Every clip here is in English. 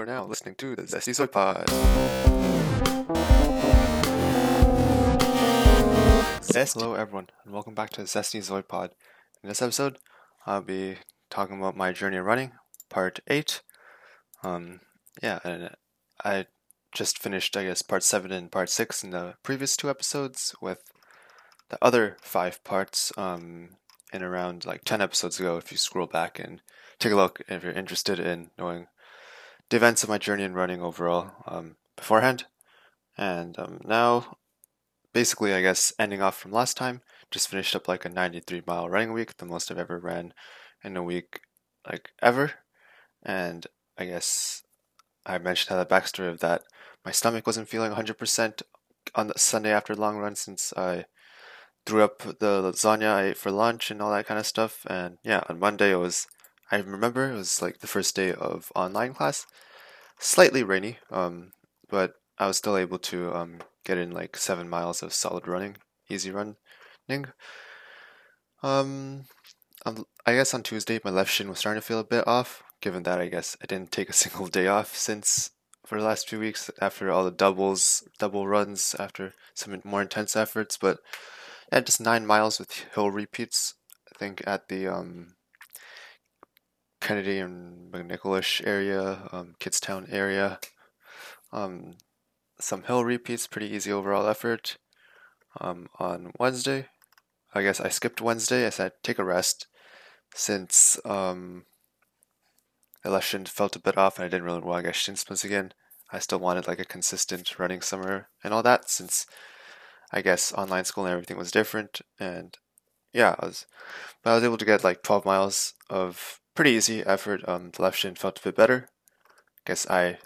are now listening to the Zesty Soy Pod. Yes, hello everyone, and welcome back to the Zesty Zoid Pod. In this episode, I'll be talking about my journey of running, part 8. Um, yeah, and I just finished, I guess, part 7 and part 6 in the previous two episodes, with the other five parts um, in around like 10 episodes ago if you scroll back and take a look if you're interested in knowing the events of my journey in running overall um, beforehand. And um, now, basically, I guess, ending off from last time, just finished up like a 93 mile running week, the most I've ever ran in a week, like ever. And I guess I mentioned how the backstory of that, my stomach wasn't feeling 100% on the Sunday after long run since I threw up the lasagna I ate for lunch and all that kind of stuff. And yeah, on Monday it was, I remember it was like the first day of online class, slightly rainy, um, but I was still able to um, get in like seven miles of solid running, easy running. Um, I guess on Tuesday my left shin was starting to feel a bit off, given that I guess I didn't take a single day off since for the last few weeks after all the doubles, double runs, after some more intense efforts. But yeah, just nine miles with hill repeats. I think at the um, Kennedy and McNicholish area, um, area. Um, some hill repeats, pretty easy overall effort. Um, on Wednesday, I guess I skipped Wednesday. I said take a rest since um, election felt a bit off and I didn't really want to get shin splints again. I still wanted like a consistent running summer and all that since I guess online school and everything was different. And yeah, I was, but I was able to get like 12 miles of pretty easy effort. Um, the left shin felt a bit better. Guess I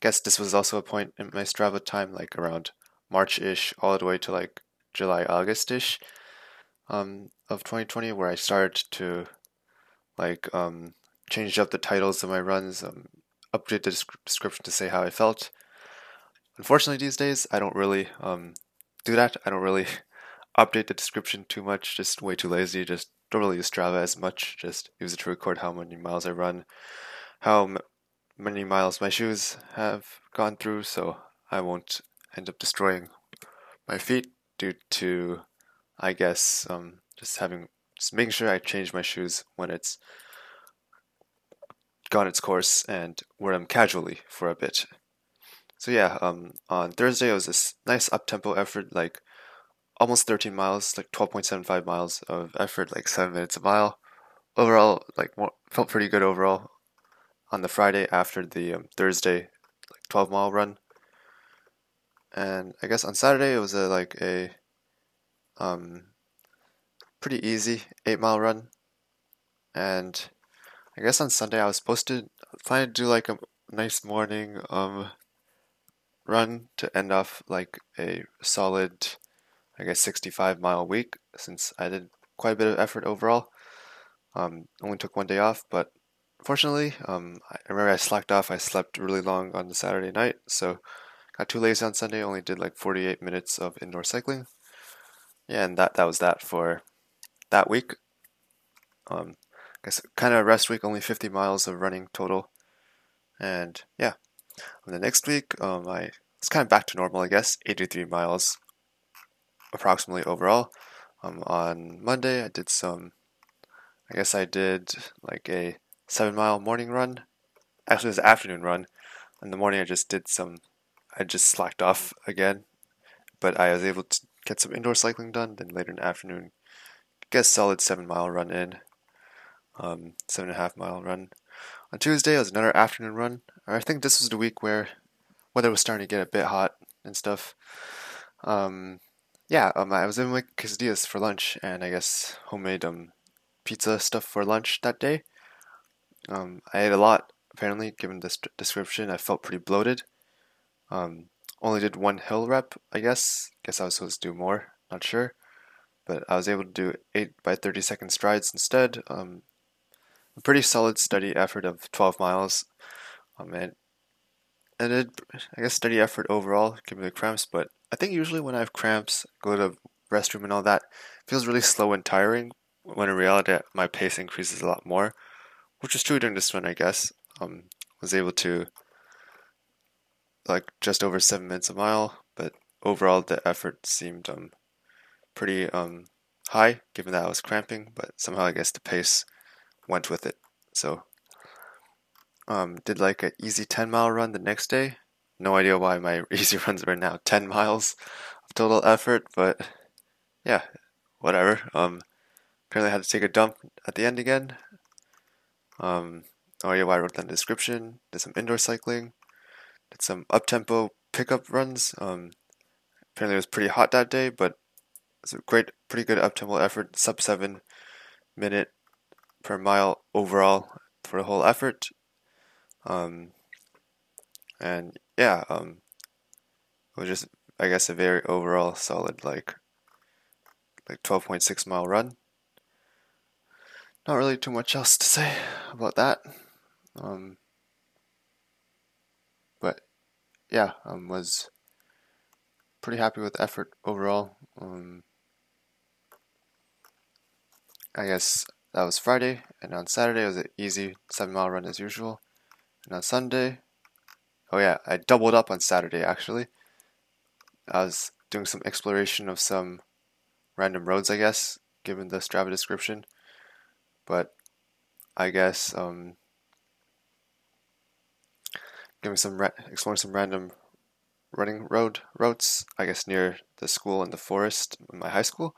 guess this was also a point in my Strava time, like around March-ish, all the way to like July, August-ish, um, of 2020, where I started to like um change up the titles of my runs, um, update the description to say how I felt. Unfortunately, these days I don't really um do that. I don't really update the description too much, just way too lazy. Just don't really use Strava as much. Just use it to record how many miles I run, how m- many miles my shoes have gone through, so I won't end up destroying my feet due to, I guess, um, just having just making sure I change my shoes when it's gone its course and wear them casually for a bit. So yeah, um, on Thursday it was this nice up tempo effort, like almost 13 miles, like 12.75 miles of effort, like seven minutes a mile. Overall, like more, felt pretty good overall. On the Friday after the um, Thursday, like 12 mile run, and I guess on Saturday it was a like a um pretty easy eight mile run, and I guess on Sunday I was supposed to plan to do like a nice morning um run to end off like a solid, I guess, 65 mile week since I did quite a bit of effort overall. Um, only took one day off, but fortunately, um, I remember I slacked off. I slept really long on the Saturday night, so got too lazy on Sunday. Only did like 48 minutes of indoor cycling. Yeah, and that that was that for that week. Um, I guess kind of rest week, only 50 miles of running total, and yeah. And the next week, um, I it's kind of back to normal, I guess. 83 miles, approximately overall. Um, on Monday, I did some. I guess I did like a seven mile morning run. Actually, it was an afternoon run. In the morning, I just did some. I just slacked off again, but I was able to get some indoor cycling done. Then later in the afternoon, I guess solid seven mile run in. Um, seven and a half mile run. On Tuesday, it was another afternoon run. I think this was the week where weather was starting to get a bit hot and stuff. Um, yeah, um, I was in my quesadillas for lunch, and I guess homemade um, pizza stuff for lunch that day. Um, I ate a lot, apparently, given this description. I felt pretty bloated. Um, only did one hill rep, I guess. Guess I was supposed to do more, not sure. But I was able to do 8 by 30 second strides instead. Um, a pretty solid, steady effort of 12 miles. Um, and I did, I guess, steady effort overall, give me the cramps, but I think usually when I have cramps, go to restroom and all that, feels really slow and tiring, when in reality my pace increases a lot more, which is true during this one, I guess. Um, was able to like just over seven minutes a mile, but overall the effort seemed um pretty um high given that I was cramping, but somehow I guess the pace went with it. So um did like an easy 10 mile run the next day. No idea why my easy runs are now 10 miles of total effort, but yeah, whatever. Um apparently I had to take a dump at the end again. Um idea why I wrote that in the description. Did some indoor cycling. Did some up tempo pickup runs. Um apparently it was pretty hot that day, but it's a great, pretty good up tempo effort, sub seven minute per mile overall for the whole effort. Um, and yeah, um, it was just, I guess, a very overall solid, like, like 12.6 mile run. Not really too much else to say about that. Um, but yeah, um, was pretty happy with the effort overall. Um, I guess that was Friday, and on Saturday it was an easy seven mile run as usual. And on Sunday, oh yeah, I doubled up on Saturday actually. I was doing some exploration of some random roads, I guess, given the Strava description. But I guess um, giving some ra- exploring some random running road routes, I guess near the school and the forest in my high school.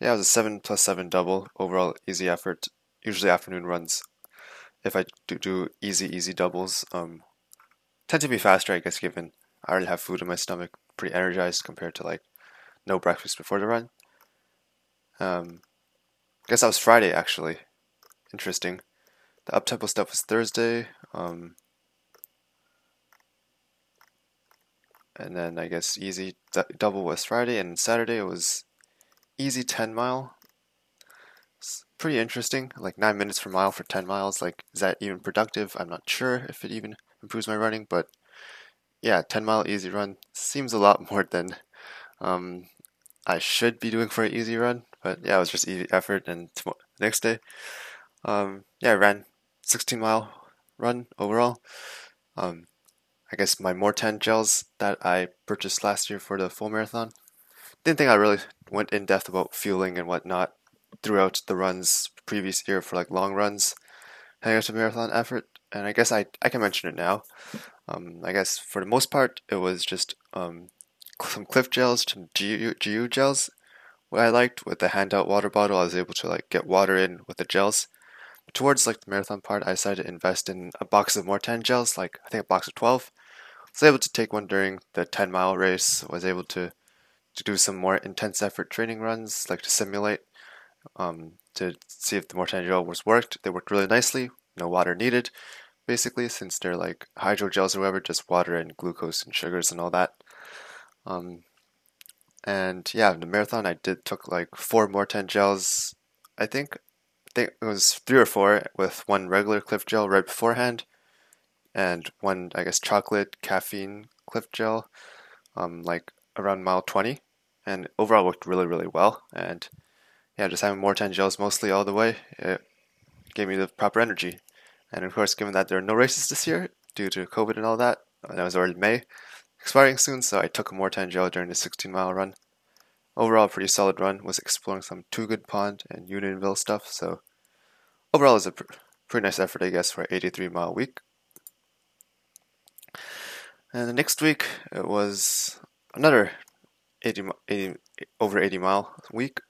Yeah, it was a seven plus seven double overall easy effort. Usually afternoon runs. If I do do easy easy doubles, um, tend to be faster. I guess given I already have food in my stomach, pretty energized compared to like no breakfast before the run. Um, I guess that was Friday actually. Interesting. The up tempo stuff was Thursday. Um, and then I guess easy double was Friday, and Saturday it was easy 10 mile. Pretty interesting, like 9 minutes per mile for 10 miles. Like, is that even productive? I'm not sure if it even improves my running, but yeah, 10 mile easy run seems a lot more than um, I should be doing for an easy run. But yeah, it was just easy effort, and next day, um, yeah, I ran 16 mile run overall. Um, I guess my Maurten gels that I purchased last year for the full marathon. Didn't think I really went in depth about fueling and whatnot throughout the runs previous year for like long runs heading out to marathon effort. And I guess I, I can mention it now. Um, I guess for the most part, it was just um, some Clif gels, some GU, GU gels. What I liked with the handout water bottle, I was able to like get water in with the gels. towards like the marathon part, I decided to invest in a box of Maurten gels, like I think a box of 12 was able to take one during the 10 mile race, was able to, to do some more intense effort training runs, like to simulate, um, to see if the Maurten gel was worked. They worked really nicely, no water needed, basically, since they're like hydrogels or whatever, just water and glucose and sugars and all that. Um, and yeah, in the marathon, I did took like four Maurten gels. I think, I think it was three or four with one regular Clif gel right beforehand, and one I guess chocolate caffeine Clif gel, um, like around mile twenty, and overall worked really really well. And yeah, just having Maurten gels mostly all the way, it gave me the proper energy. And of course, given that there are no races this year due to COVID and all that, and it was already May, expiring soon, so I took a Maurten gel during the 16 mile run. Overall, pretty solid run. Was exploring some Toogood Pond and Unionville stuff, so overall, is a pr- pretty nice effort, I guess, for an 83 mile week. And the next week it was another 80, 80 over 80 mile week.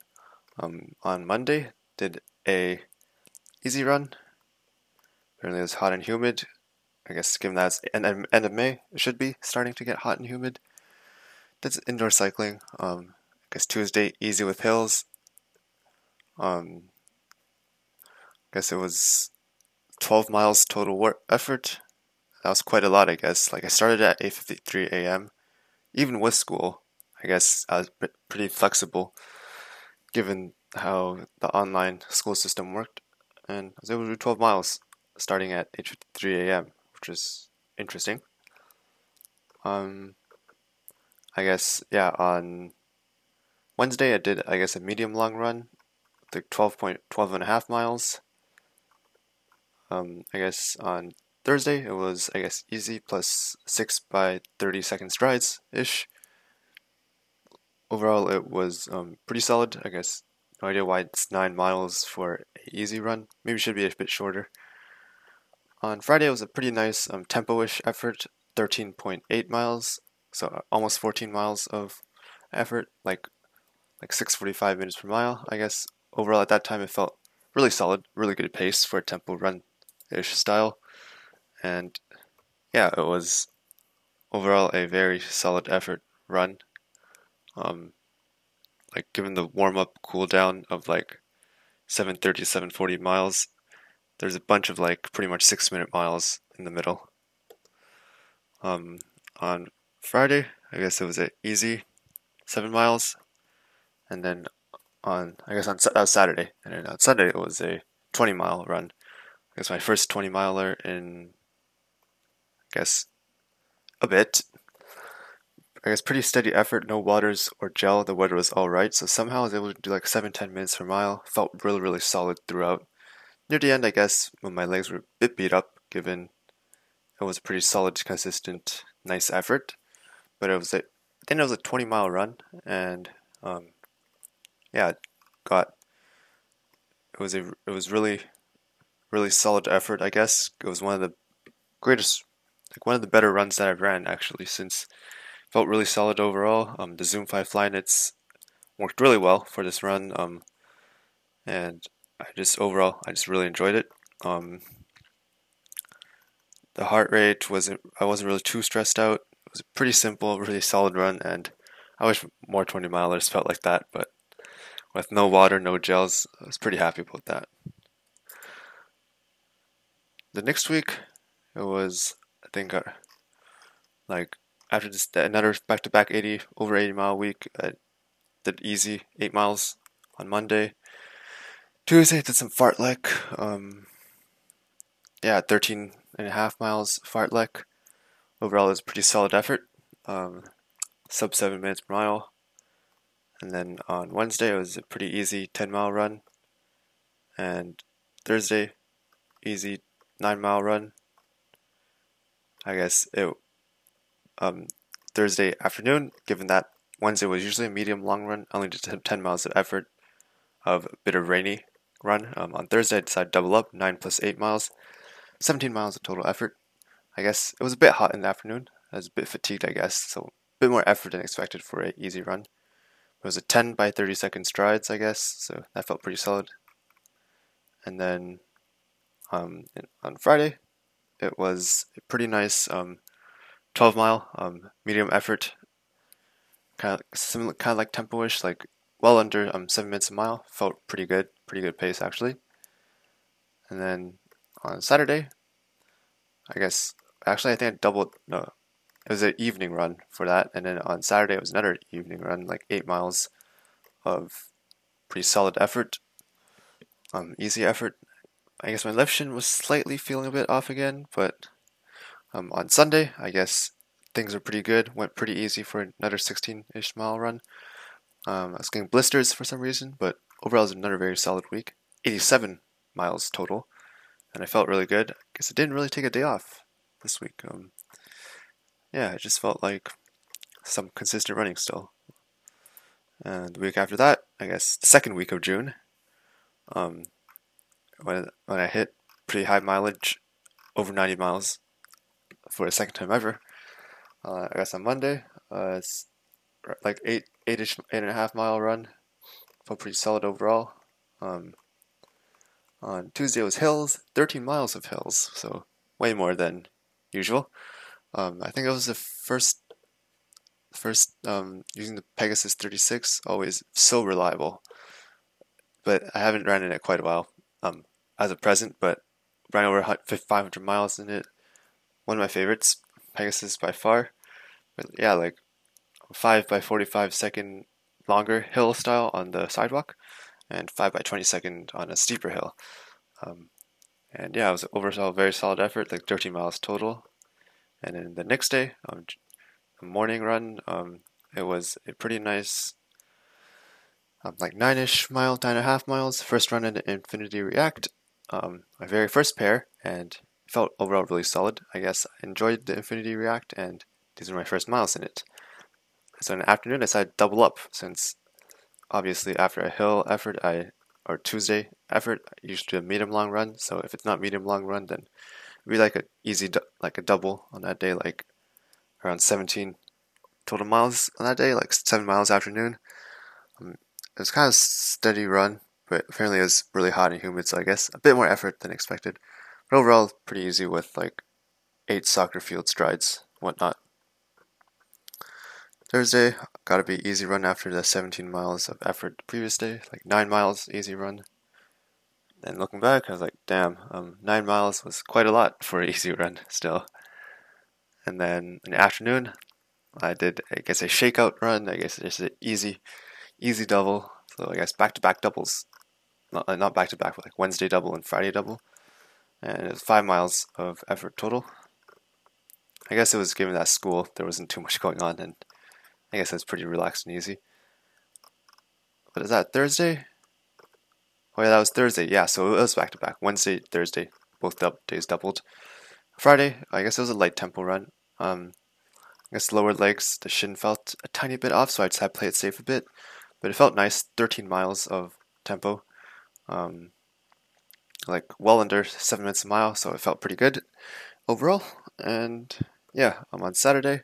Um, on Monday, did a easy run. Apparently, it was hot and humid. I guess given that it's end, end of May, it should be starting to get hot and humid. Did indoor cycling. Um, I guess Tuesday, easy with hills. Um, I guess it was 12 miles total work effort that was quite a lot, I guess. Like I started at 8:53 a.m. Even with school, I guess I was pretty flexible, given how the online school system worked, and I was able to do 12 miles starting at 8:53 a.m., which is interesting. Um, I guess yeah. On Wednesday, I did I guess a medium long run, like 12 point 12 and a half miles. Um, I guess on Thursday, it was, I guess, easy plus 6 by 30 second strides ish. Overall, it was um, pretty solid. I guess no idea why it's 9 miles for an easy run. Maybe should be a bit shorter. On Friday, it was a pretty nice um, tempo ish effort 13.8 miles, so uh, almost 14 miles of effort, like like 6:45 minutes per mile. I guess overall at that time it felt really solid, really good pace for a tempo run ish style. And yeah, it was overall a very solid effort run. Um, like given the warm up cool down of like 730 740 miles, there's a bunch of like pretty much six minute miles in the middle. Um, on Friday, I guess it was an easy seven miles, and then on I guess on uh, Saturday, and then on Sunday it was a 20 mile run. I guess my first 20 miler in I guess a bit. I guess pretty steady effort, no waters or gel. The weather was all right, so somehow I was able to do like seven ten minutes per mile. Felt really really solid throughout. Near the end, I guess when my legs were a bit beat up, given it was a pretty solid, consistent, nice effort. But it was a, I think it was a 20 mile run, and um, yeah, got it was a it was really really solid effort. I guess it was one of the greatest, like one of the better runs that I've ran actually since. Felt really solid overall. Um, the Zoom Fly Flyknits worked really well for this run. Um, and I just overall I just really enjoyed it. Um, the heart rate wasn't I wasn't really too stressed out. It was a pretty simple, really solid run, and I wish more 20 milers felt like that, but with no water, no gels, I was pretty happy about that. The next week, it was I think uh, like after this another back to back 80 over 80 mile week. I did easy eight miles on Monday. Tuesday did some fartlek. Um, yeah, 13 and a half miles fartlek. Overall, it was a pretty solid effort. Um, sub seven minutes per mile. And then on Wednesday, it was a pretty easy 10 mile run. And Thursday, easy 9 mile run. I guess it um, Thursday afternoon, given that Wednesday was usually a medium long run, only did 10 miles of effort of a bit of rainy run. Um, on Thursday, I decided to double up 9 plus 8 miles, 17 miles of total effort. I guess it was a bit hot in the afternoon. I was a bit fatigued, I guess, so a bit more effort than expected for an easy run. It was a 10 by 30 second strides, I guess, so that felt pretty solid. And then um, on Friday, it was a pretty nice um, 12 mile um, medium effort, kind of similar, kind of like tempo-ish, like well under um, seven minutes a mile. Felt pretty good, pretty good pace actually. And then on Saturday, I guess actually I think I doubled. No, it was an evening run for that, and then on Saturday it was another evening run, like eight miles of pretty solid effort, um, easy effort. I guess my left shin was slightly feeling a bit off again, but um, on Sunday, I guess things were pretty good. Went pretty easy for another 16-ish mile run. Um, I was getting blisters for some reason, but overall it was another very solid week. 87 miles total, and I felt really good. I guess I didn't really take a day off this week. Um, yeah, I just felt like some consistent running still. And the week after that, I guess the second week of June, um, when when I hit pretty high mileage, over 90 miles, for the second time ever. Uh, I guess on Monday, uh, it's like eight, eight-ish, eight and a half mile run. Felt pretty solid overall. Um, on Tuesday was hills, 13 miles of hills, so way more than usual. Um, I think it was the first, first um, using the Pegasus 36, always so reliable. But I haven't ran in it quite a while um, as of present, but ran over 500 miles in it one of my favorites, Pegasus by far. But yeah, like five by forty-five second longer hill style on the sidewalk, and five by twenty second on a steeper hill. Um, and yeah, it was overall very solid effort, like 13 miles total. And then the next day, um, a morning run, um, it was a pretty nice, um, like nine-ish mile, nine and a half miles. First run in Infinity React, um, my very first pair, and felt overall really solid. I guess I enjoyed the Infinity React, and these were my first miles in it. So in the afternoon, I decided to double up since obviously after a hill effort, I or Tuesday effort, I usually do a medium long run. So if it's not medium long run, then it'd like a easy like a double on that day, like around 17 total miles on that day, like seven miles afternoon. Um, it was kind of steady run, but apparently it was really hot and humid, so I guess a bit more effort than expected. Overall, pretty easy with like eight soccer field strides, whatnot. Thursday, got to be easy run after the 17 miles of effort the previous day, like 9 miles easy run. And looking back, I was like, damn, um, 9 miles was quite a lot for an easy run still. And then in the afternoon, I did, I guess, a shakeout run. I guess it's an easy, easy double. So I guess back to back doubles. Not back to back, but like Wednesday double and Friday double. And it was 5 miles of effort total. I guess it was given that school, there wasn't too much going on, and I guess that's pretty relaxed and easy. What is that, Thursday? Oh yeah, that was Thursday. Yeah, so it was back to back. Wednesday, Thursday, both days doubled. Friday, I guess it was a light tempo run. Um, I guess lower legs, the shin felt a tiny bit off, so I just had to play it safe a bit. But it felt nice, 13 miles of tempo. Um, like well under 7 minutes a mile, so it felt pretty good overall. And yeah, I'm on Saturday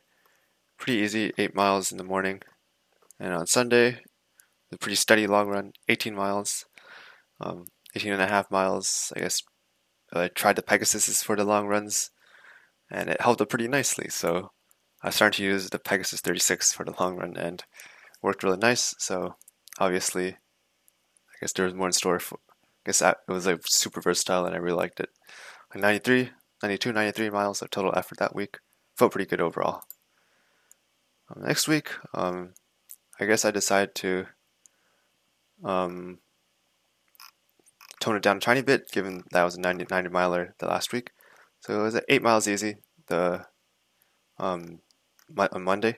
pretty easy, 8 miles in the morning. And on Sunday, a pretty steady long run, 18 miles, um, 18 and a half miles. I guess I tried the Pegasus for the long runs, and it held up pretty nicely. So I started to use the Pegasus 36 for the long run, and worked really nice. So obviously, I guess there was more in store. For, guess it was like super versatile, and I really liked it. Like 93, 92, 93 miles of total effort that week. Felt pretty good overall. Um, next week, um, I guess I decided to um, tone it down a tiny bit, given that was a 90, 90 miler the last week. So it was at 8 miles easy the um, on Monday.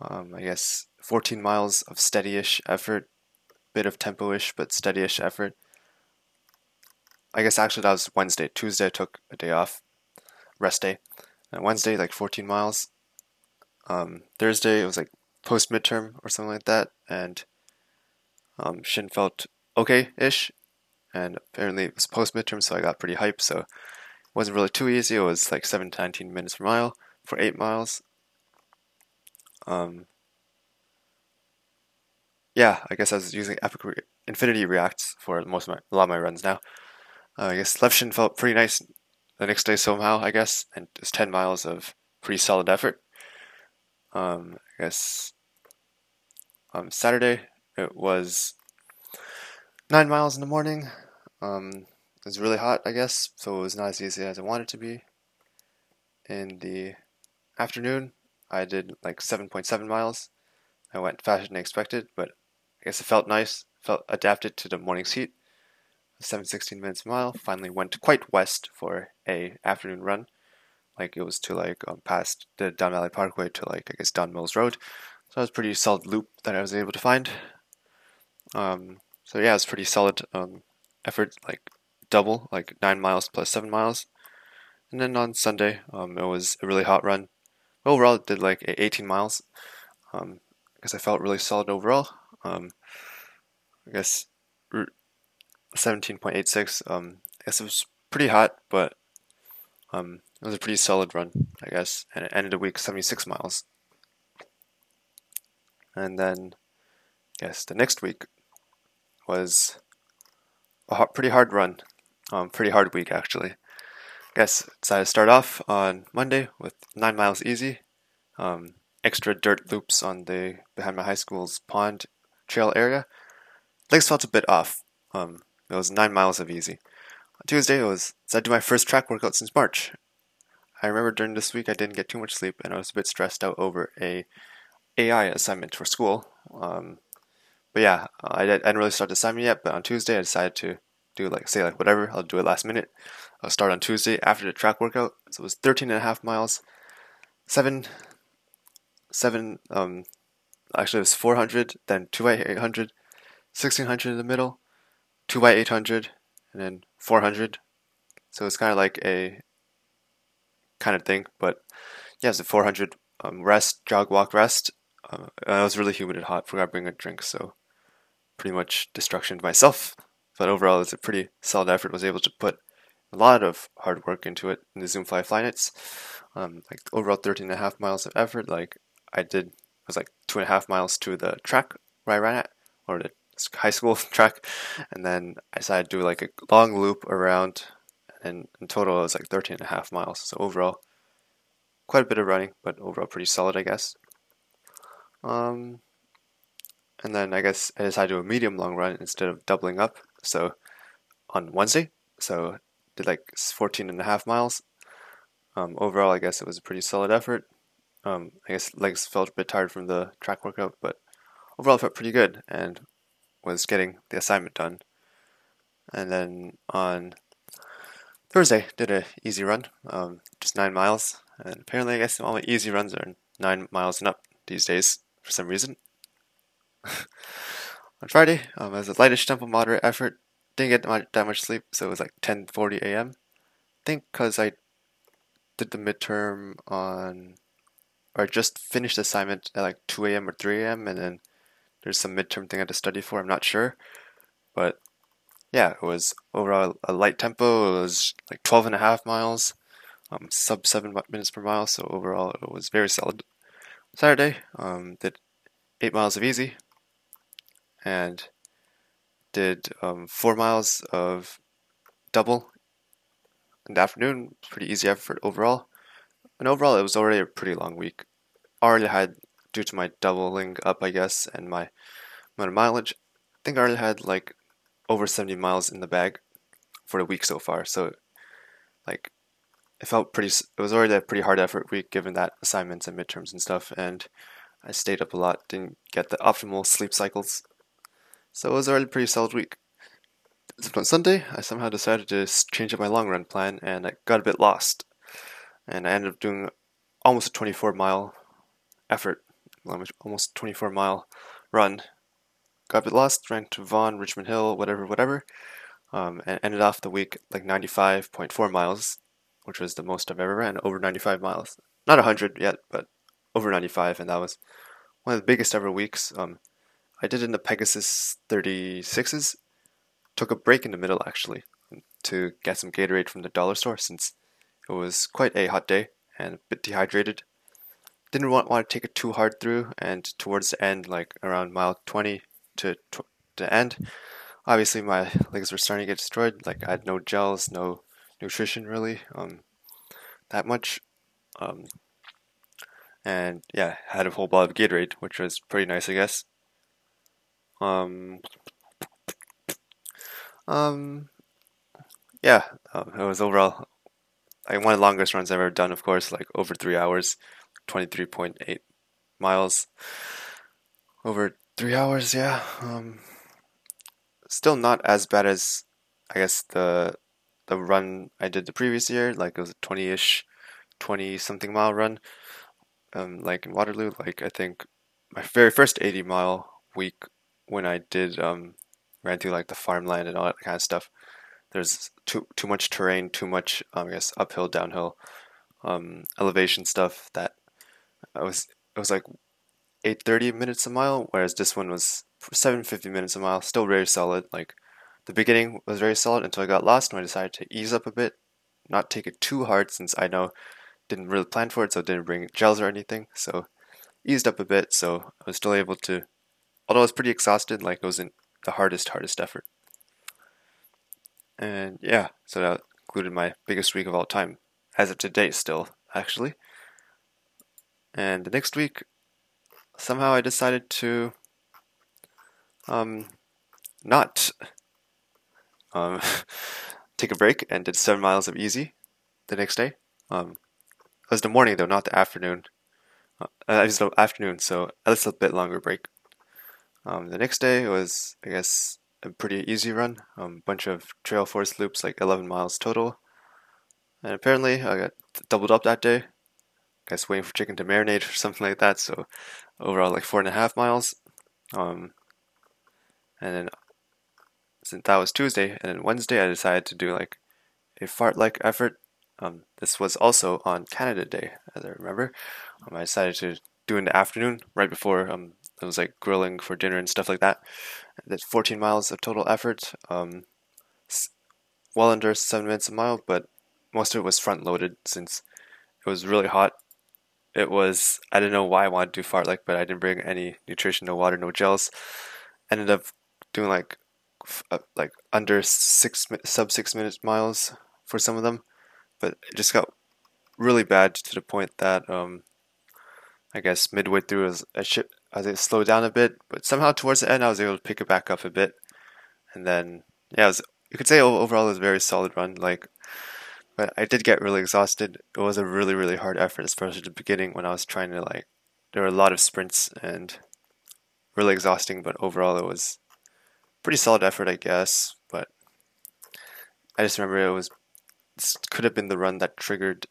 Um, I guess 14 miles of steady-ish effort, bit of tempo-ish, but steady-ish effort. I guess actually that was Wednesday. Tuesday I took a day off, rest day. And Wednesday, like 14 miles um, Thursday it was like post midterm or something like that, and um, Shin felt okay ish, and apparently it was post midterm, so I got pretty hyped. So it wasn't really too easy. It was like seven to nineteen minutes per mile for eight miles. Um, yeah, I guess I was using Epic Re- Infinity Reacts for most of my a lot of my runs now. Uh, I guess left shin felt pretty nice the next day somehow. I guess, and it's ten miles of pretty solid effort. Um, I guess um, Saturday it was nine miles in the morning. Um, it was really hot, I guess, so it was not as easy as I wanted to be. In the afternoon, I did like 7.7 miles. I went faster than expected, but I guess it felt nice, felt adapted to the morning's heat. 7.16 minutes a mile. Finally went quite west for a afternoon run. Like it was to like um, past the Don Valley Parkway to like I guess Don Mills Road. So that was pretty solid loop that I was able to find. Um, so yeah, it's pretty solid um, effort, like double, like nine miles plus seven miles. And then on Sunday, um, it was a really hot run. Overall, it did like 18 miles. Um, because I felt really solid overall. Um, I guess 17.86. Um, I guess it was pretty hot, but um, it was a pretty solid run, I guess, and it ended the week 76 miles. And then, yes, the next week was a hard, pretty hard run, um, pretty hard week actually. I guess decided to start off on Monday with nine miles easy, um, extra dirt loops on the behind my high school's pond trail area. Legs felt a bit off. Um, it was nine miles of easy. On Tuesday, it was I do my first track workout since March, I remember during this week I didn't get too much sleep and I was a bit stressed out over a AI assignment for school. Um, but yeah, I, didn't really start the assignment yet. But on Tuesday I decided to do like say like whatever. I'll do it last minute. I'll start on Tuesday after the track workout. So it was 13 and a half miles, seven, seven. Um, actually it was 400, then two by 800, 1600 in the middle, two by 800, and then 400. So it's kind of like a kind of thing. But yeah, it's a 400 um, rest, jog, walk, rest. Uh, was really humid and hot. Forgot to bring a drink, so pretty much destruction to myself. But overall, it's a pretty solid effort. Was able to put a lot of hard work into it in the Zoomfly Flyknits. Um, like overall 13 and a half miles of effort. Like I did it was like two and a half miles to the track where I ran at, or the high school track, and then I decided to do like a long loop around, and in total it was like 13 and a half miles. So overall, quite a bit of running, but overall pretty solid, I guess. Um, and then I guess I decided to do a medium long run instead of doubling up. So on Wednesday, so did like 14 and a half miles. Um, overall, I guess it was a pretty solid effort. Um, I guess legs felt a bit tired from the track workout, but overall felt pretty good and was getting the assignment done. And then on Thursday, did an easy run, um, just nine miles. And apparently, I guess all my easy runs are nine miles and up these days for some reason. on Friday, um, as a lightish tempo, moderate effort. Didn't get that much sleep, so it was like 10:40 a.m. I think because I did the midterm on or just finished the assignment at like 2 a.m. or 3 a.m. and then there's some midterm thing I had to study for. I'm not sure, but yeah, it was overall a light tempo. It was like 12 and a half miles, um, sub seven minutes per mile. So overall, it was very solid. Saturday, um, did eight miles of easy, and did um, four miles of double in the afternoon. Pretty easy effort overall. And overall, it was already a pretty long week. Already had, due to my doubling up, I guess, and my amount of mileage, I think I already had like over 70 miles in the bag for the week so far. So, like, it felt pretty, it was already a pretty hard effort week given that assignments and midterms and stuff. And I stayed up a lot, didn't get the optimal sleep cycles. So it was already a pretty solid week. Except on Sunday, I somehow decided to change up my long run plan and I got a bit lost and I ended up doing almost a 24 mile effort, almost 24 mile run. Got a bit lost, ran to Vaughan, Richmond Hill, whatever, whatever, um, and ended off the week like 95.4 miles, which was the most I've ever ran, over 95 miles. Not 100 yet, but over 95, and that was one of the biggest ever weeks. Um, I did it in the Pegasus 36s. Took a break in the middle actually to get some Gatorade from the dollar store since it was quite a hot day and a bit dehydrated. Didn't want, want to take it too hard through, and towards the end, like around mile 20 to the end, obviously my legs were starting to get destroyed. Like I had no gels, no nutrition really, um, that much. Um, and yeah, had a whole bottle of Gatorade, which was pretty nice, I guess. Um, um, yeah, um, it was overall like one of the longest runs I've ever done, of course, like over three hours, 23.8 miles. Over three hours, yeah. Um, still not as bad as, I guess, the the run I did the previous year. Like it was a 20 ish, 20 something mile run. Um, like in Waterloo, like I think my very first 80 mile week when I did um, ran through like the farmland and all that kind of stuff there's too too much terrain, too much um, I guess uphill, downhill, um, elevation stuff that I was it was like 8:30 minutes a mile, whereas this one was 7:50 minutes a mile. Still very solid. Like the beginning was very solid until I got lost, and I decided to ease up a bit, not take it too hard since I know didn't really plan for it, so didn't bring gels or anything. So eased up a bit, so I was still able to. Although I was pretty exhausted, like it wasn't the hardest hardest effort. And yeah, so that included my biggest week of all time, as of today still, actually. And the next week, somehow I decided to um, not um, take a break and did seven miles of easy the next day. Um, it was the morning though, not the afternoon. Uh, it was the afternoon, so at least a bit longer break. Um, the next day was, I guess, a pretty easy run. A um, bunch of trail forest loops, like 11 miles total. And apparently, I got doubled up that day. I guess waiting for chicken to marinate or something like that. So overall, like four and a half miles. Um, and then since that was Tuesday, and then Wednesday, I decided to do like a fartlek effort. Um, this was also on Canada Day, as I remember. Um, I decided to do in the afternoon, right before um, it was like grilling for dinner and stuff like that. That's 14 miles of total effort, um, well under seven minutes a mile, but most of it was front loaded since it was really hot. It was I didn't know why I wanted to do fartlek, but I didn't bring any nutrition, no water, no gels. Ended up doing like uh, like under six sub six minutes miles for some of them, but it just got really bad to the point that um, I guess midway through was I should I slowed down a bit, but somehow towards the end I was able to pick it back up a bit, and then yeah, was, you could say overall it was a very solid run. Like, but I did get really exhausted. It was a really really hard effort, especially at the beginning when I was trying to like. There were a lot of sprints and really exhausting, but overall it was pretty solid effort, I guess. But I just remember it was could have been the run that triggered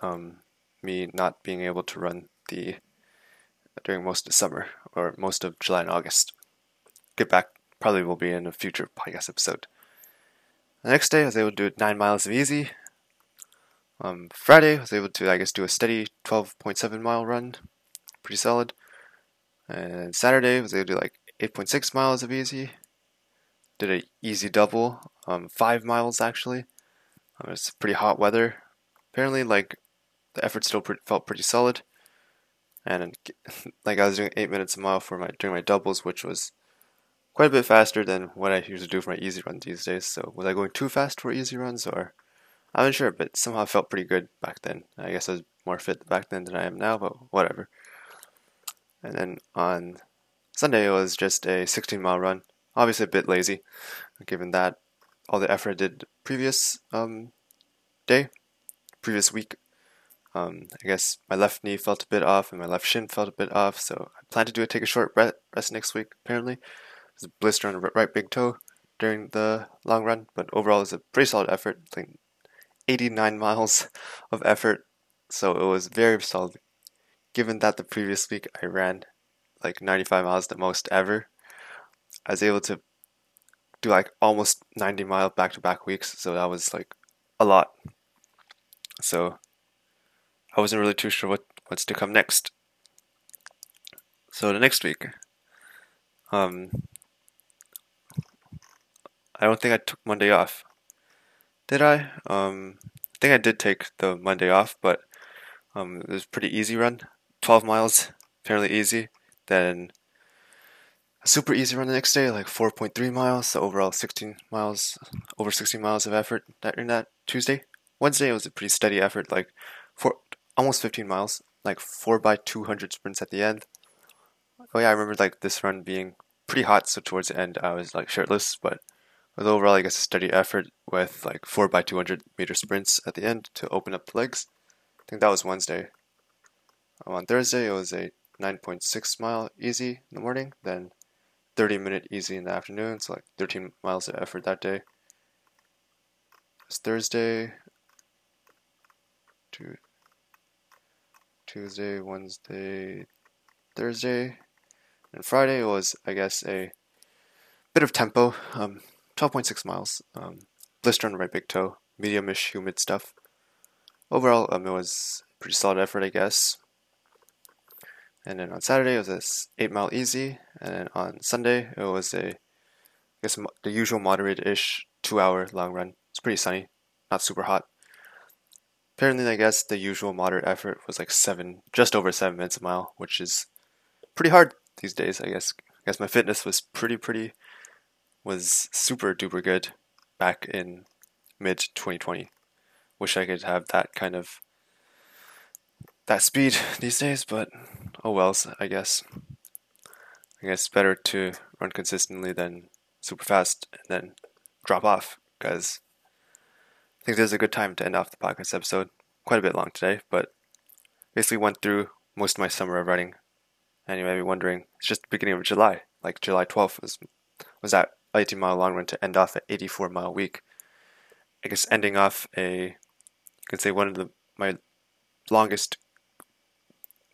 um, me not being able to run the during most of summer or most of July and August. Get back probably will be in a future podcast episode. The next day I was able to do nine miles of easy. Um, Friday I was able to I guess do a steady 12.7 mile run, pretty solid. And Saturday I was able to do like 8.6 miles of easy. Did a easy double, um, five miles actually. Um, it's pretty hot weather. Apparently, like the effort still pre- felt pretty solid and like I was doing eight minutes a mile for my during my doubles, which was quite a bit faster than what I usually do for my easy runs these days. So was I going too fast for easy runs, or I'm not sure, but somehow I felt pretty good back then. I guess I was more fit back then than I am now, but whatever. And then on Sunday it was just a 16 mile run. Obviously a bit lazy, given that all the effort I did previous um, day, previous week um, I guess my left knee felt a bit off and my left shin felt a bit off, so I plan to do it. Take a short rest next week. Apparently, there's a blister on the right big toe during the long run, but overall, it's a pretty solid effort. Like 89 miles of effort, so it was very solid. Given that the previous week I ran like 95 miles the most ever, I was able to do like almost 90 mile back to back weeks, so that was like a lot. So I wasn't really too sure what what's to come next. So the next week, um, I don't think I took Monday off. Did I? Um, I think I did take the Monday off, but um, it was pretty easy run, 12 miles, fairly easy. Then a super easy run the next day, like 4.3 miles, so overall 16 miles, over 16 miles of effort that in that Tuesday. Wednesday it was a pretty steady effort, like four, almost 15 miles, like 4 by 200 sprints at the end. Oh yeah, I remember like this run being pretty hot, so towards the end I was like shirtless, but with overall I guess a steady effort with like 4 by 200 meter sprints at the end to open up the legs. I think that was Wednesday. Um, on Thursday it was a 9.6 mile easy in the morning, then 30 minute easy in the afternoon, so like 13 miles of effort that day. It's Thursday. Tuesday, Wednesday, Thursday, and Friday was, I guess, a bit of tempo. Um, 12.6 miles. Um, blister on right big toe. Medium-ish humid stuff. Overall, um, it was pretty solid effort, I guess. And then on Saturday, it was a 8 mile easy. And then on Sunday, it was a, I guess, the usual moderate-ish two-hour long run. It's pretty sunny, not super hot. Apparently, I guess the usual moderate effort was like seven, just over seven minutes a mile, which is pretty hard these days. I guess. I guess my fitness was pretty, pretty, was super duper good back in mid 2020. Wish I could have that kind of that speed these days, but oh well, I guess. I guess better to run consistently than super fast and then drop off because I think this is a good time to end off the podcast episode. Quite a bit long today, but basically went through most of my summer of running. And you may be wondering, it's just the beginning of July. Like July 12th was was that 18 mile long run to end off an 84 mile week. I guess ending off a, you could say one of the my longest,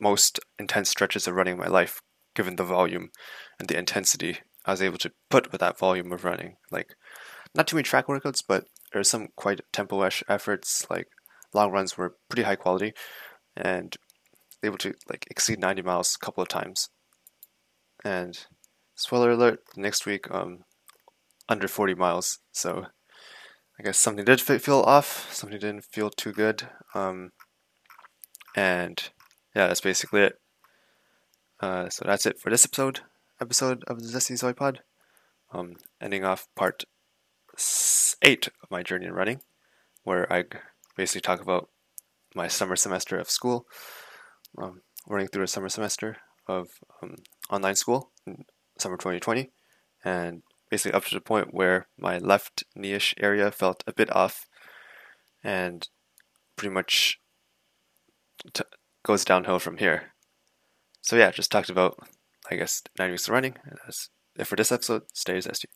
most intense stretches of running in my life, given the volume and the intensity I was able to put with that volume of running. Like, not too many track workouts, but there were some quite tempo-ish efforts like long runs were pretty high quality, and able to like exceed 90 miles a couple of times. And spoiler alert, next week um under 40 miles. So I guess something did feel off, something didn't feel too good. Um, and yeah, that's basically it. Uh, so that's it for this episode episode of the Zesty Zoe Pod. Um, ending off part eight of my journey in running, where I basically talk about my summer semester of school, um, running through a summer semester of um, online school in summer 2020, and basically up to the point where my left knee-ish area felt a bit off, and pretty much t- goes downhill from here. So yeah, just talked about, I guess, nine weeks of running. And that's it for this episode. Stay zesty.